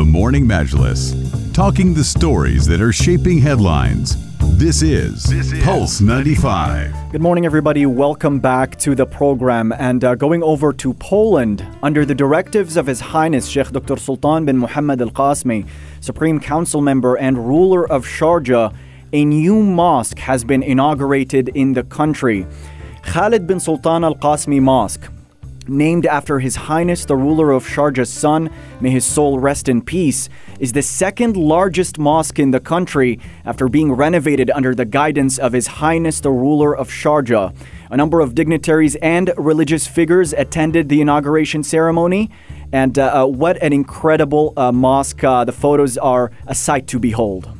The Morning Majlis, talking the stories that are shaping headlines. This is, this is Pulse 95. Good morning, everybody. Welcome back to the program. And uh, going over to Poland, under the directives of His Highness Sheikh Dr. Sultan bin Muhammad Al Qasimi, Supreme Council member and ruler of Sharjah, a new mosque has been inaugurated in the country. Khalid bin Sultan Al Qasimi Mosque named after His Highness the ruler of Sharjah's son, may his soul rest in peace, is the second largest mosque in the country after being renovated under the guidance of His Highness the ruler of Sharjah. A number of dignitaries and religious figures attended the inauguration ceremony. And uh, uh, what an incredible uh, mosque! Uh, the photos are a sight to behold.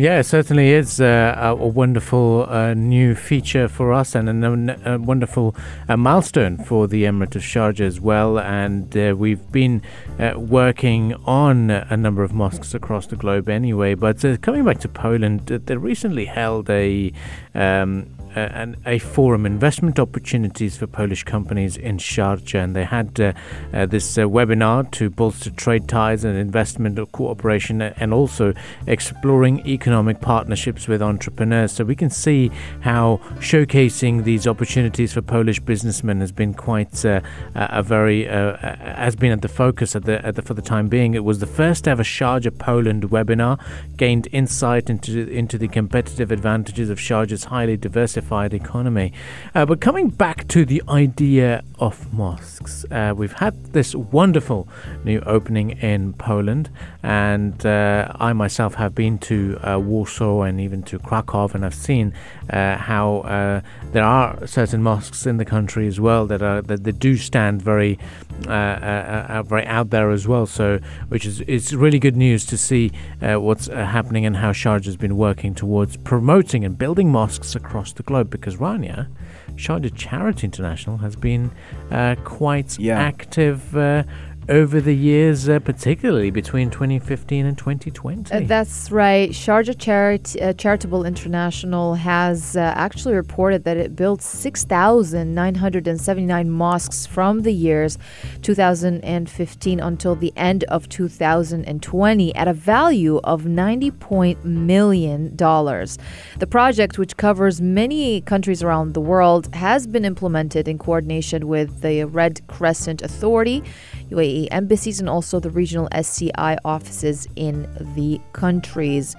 Yeah, it certainly is uh, a, wonderful uh, new feature for us and a, a wonderful uh, milestone for the Emirate of Sharjah as well. And uh, we've been uh, working on a number of mosques across the globe anyway. But uh, coming back to Poland, they recently held a um, uh, a forum, investment opportunities for Polish companies in Sharjah, and they had uh, uh, this uh, webinar to bolster trade ties and investment cooperation, and also exploring economic partnerships with entrepreneurs. So we can see how showcasing these opportunities for Polish businessmen has been quite uh, a very uh, has been at the focus at the, at the, for the time being. It was the first ever Sharjah Poland webinar, gained insight into into the competitive advantages of Sharjah's highly diversified diversified economy. Uh, but coming back to the idea of mosques, uh, we've had this wonderful new opening in Poland, and uh, I myself have been to uh, Warsaw and even to Krakow, and I've seen uh, how uh, there are certain mosques in the country as well that are that, that do stand very very out there as well. So, which is it's really good news to see what's happening and how Sharjah has been working towards promoting and building mosques across the globe because Rania, Sharjah Charity International, has been uh, quite yeah. active uh, over the years, uh, particularly between 2015 and 2020. Uh, that's right. Sharjah Charit- uh, Charitable International has uh, actually reported that it built 6,979 mosques from the years 2015 until the end of 2020 at a value of 90 million dollars. The project, which covers many countries around the world, has been implemented in coordination with the Red Crescent Authority UAE embassies and also the regional SCI offices in the countries.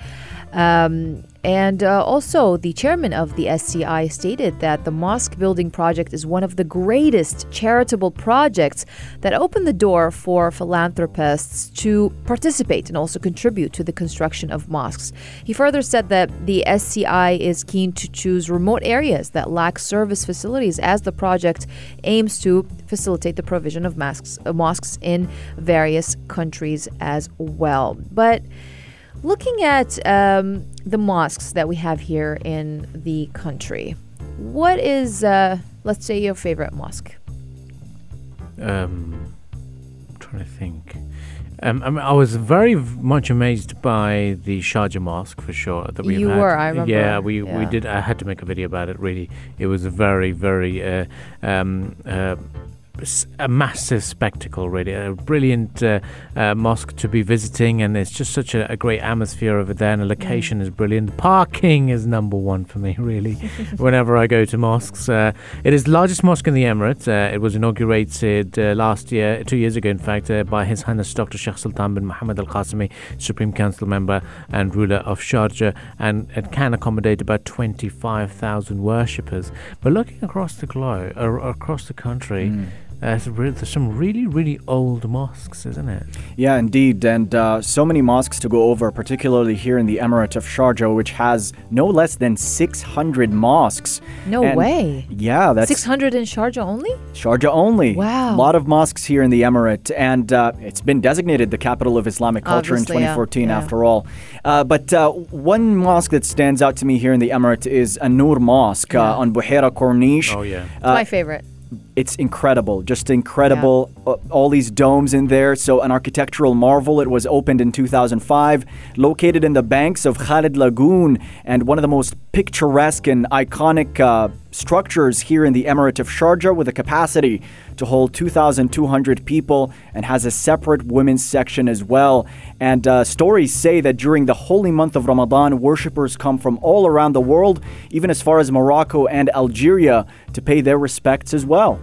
Um, and uh, also, the chairman of the SCI stated that the mosque building project is one of the greatest charitable projects that open the door for philanthropists to participate and also contribute to the construction of mosques. He further said that the SCI is keen to choose remote areas that lack service facilities as the project aims to facilitate the provision of mosques, uh, mosques in various countries as well. But Looking at um, the mosques that we have here in the country, what is, uh, let's say, your favorite mosque? Um, I'm trying to think. Um, I, mean, I, was very much amazed by the Sharjah Mosque for sure. That we you had. were, I remember. Yeah, we, yeah. we did. I had to make a video about it. Really, it was a very very uh, um, uh, a massive spectacle, really. A brilliant uh, uh, mosque to be visiting, and it's just such a, a, great atmosphere over there, and the location mm. is brilliant. Parking is number one for me, really, whenever I go to mosques. Uh, it is the largest mosque in the Emirates. Uh, it was inaugurated uh, last year, two years ago, in fact, uh, by His Highness Dr. Sheikh Sultan bin Muhammad Al Qasimi, Supreme Council member and ruler of Sharjah, and it can accommodate about 25,000 worshippers. But looking across the globe, across the country, mm. Uh, there's some really, really old mosques, isn't it? Yeah, indeed. And uh, so many mosques to go over, particularly here in the Emirate of Sharjah, which has no less than 600 mosques. No and way. Yeah, that's 600 in Sharjah only? Sharjah only. Wow. A lot of mosques here in the Emirate. And uh, it's been designated the capital of Islamic culture Obviously, in 2014, yeah. after all. Uh, but uh, one mosque that stands out to me here in the Emirate is An-Nur Mosque uh, yeah. on Buhaira Corniche. Oh, yeah. my favorite it's incredible, just incredible. Yeah. Uh, all these domes in there. So, an architectural marvel. It was opened in 2005, located in the banks of Khalid Lagoon, and one of the most picturesque and iconic uh, structures here in the Emirate of Sharjah with a capacity to hold 2,200 people and has a separate women's section as well. And uh, stories say that during the holy month of Ramadan, worshippers come from all around the world, even as far as Morocco and Algeria, to pay their respects as well.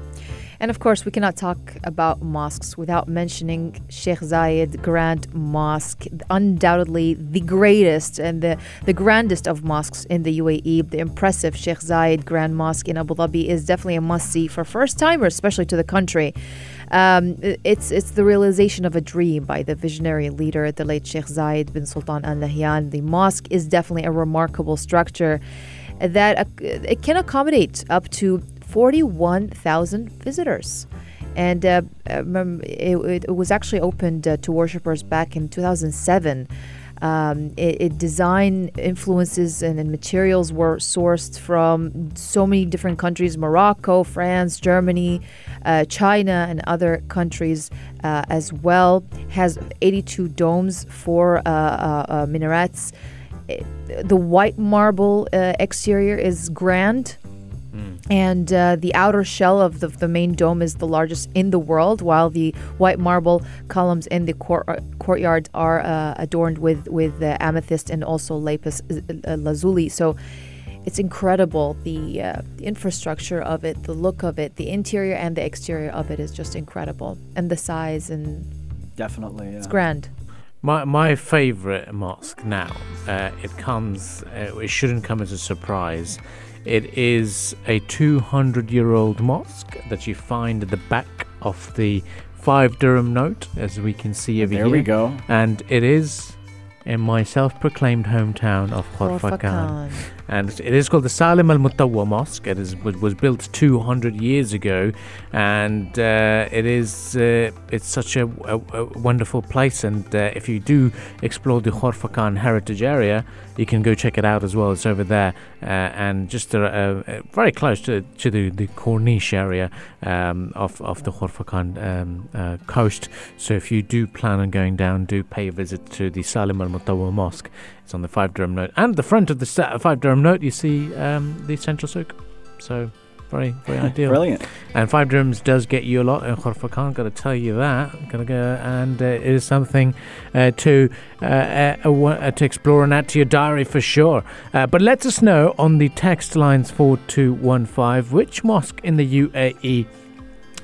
And of course, we cannot talk about mosques without mentioning Sheikh Zayed Grand Mosque, undoubtedly the greatest and the, the grandest of mosques in the UAE. The impressive Sheikh Zayed Grand Mosque in Abu Dhabi is definitely a must see for first timers, especially to the country. Um, it's it's the realization of a dream by the visionary leader, the late Sheikh Zayed bin Sultan Al Nahyan. The mosque is definitely a remarkable structure that uh, it can accommodate up to 41,000 visitors. And uh, um, it, it, was actually opened uh, to worshippers back in 2007. Um, it, it, design influences and, and, materials were sourced from so many different countries Morocco, France, Germany, uh, China, and other countries uh, as well. Has 82 domes, four uh, uh, uh minarets. the white marble exterior is grand Mm. And uh, the outer shell of the, the, main dome is the largest in the world, while the white marble columns in the court, uh, courtyard are uh, adorned with, with amethyst and also lapis uh, lazuli. So it's incredible. The, uh, the infrastructure of it, the look of it, the interior and the exterior of it is just incredible. And the size and. Definitely. Yeah. It's grand. My my favorite mosque now. Uh, it comes. Uh, it shouldn't come as a surprise. It is a 200 year old mosque that you find at the back of the five dirham note, as we can see over there here. There we go. And it is in my self proclaimed hometown of Khorfakan and it is called the Salim Al Mutawwa Mosque. It is was, built 200 years ago, and uh, it is uh, it's such a, a, a, wonderful place. And uh, if you do explore the Khorfakan heritage area, you can go check it out as well. It's over there, uh, and just very close to, to the, the Corniche area um, of of the Khorfakan um, uh, coast. So if you do plan on going down, do pay a visit to the Salim Al Mutawwa Mosque. It's on the five dirham note, and the front of the five dirham note you see um, the central souk. So very very ideal. Brilliant. And five dirhams does get you a lot in Khorfakan. Got to tell you that. Got to go, and uh, it is something uh, to uh, uh, uh, to explore and add to your diary for sure. Uh, but let us know on the text lines four two one five which mosque in the UAE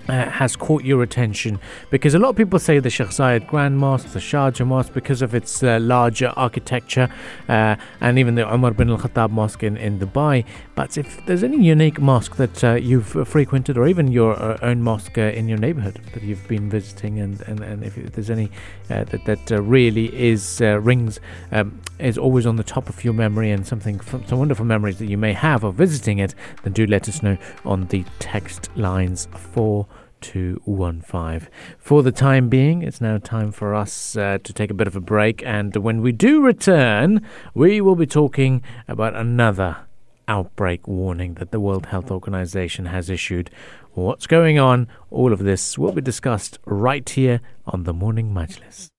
uh, has caught your attention because a lot of people say the Sheikh Zayed Grand Mosque, the Sharjah Mosque, because of its uh, larger architecture, uh, and even the Umar bin Al Khattab Mosque in, in Dubai. But if there's any unique mosque that uh, you've uh, frequented, or even your uh, own mosque in your neighborhood that you've been visiting, and, and, and if there's any that, that really is rings, um, is always on the top of your memory and something, some wonderful memories that you may have of visiting it, then do let us know on the text lines for 215. For the time being, it's now time for us uh, to take a bit of a break, and when we do return, we will be talking about another outbreak warning that the World Health Organization has issued. What's going on? All of this will be discussed right here on the Morning Majlis.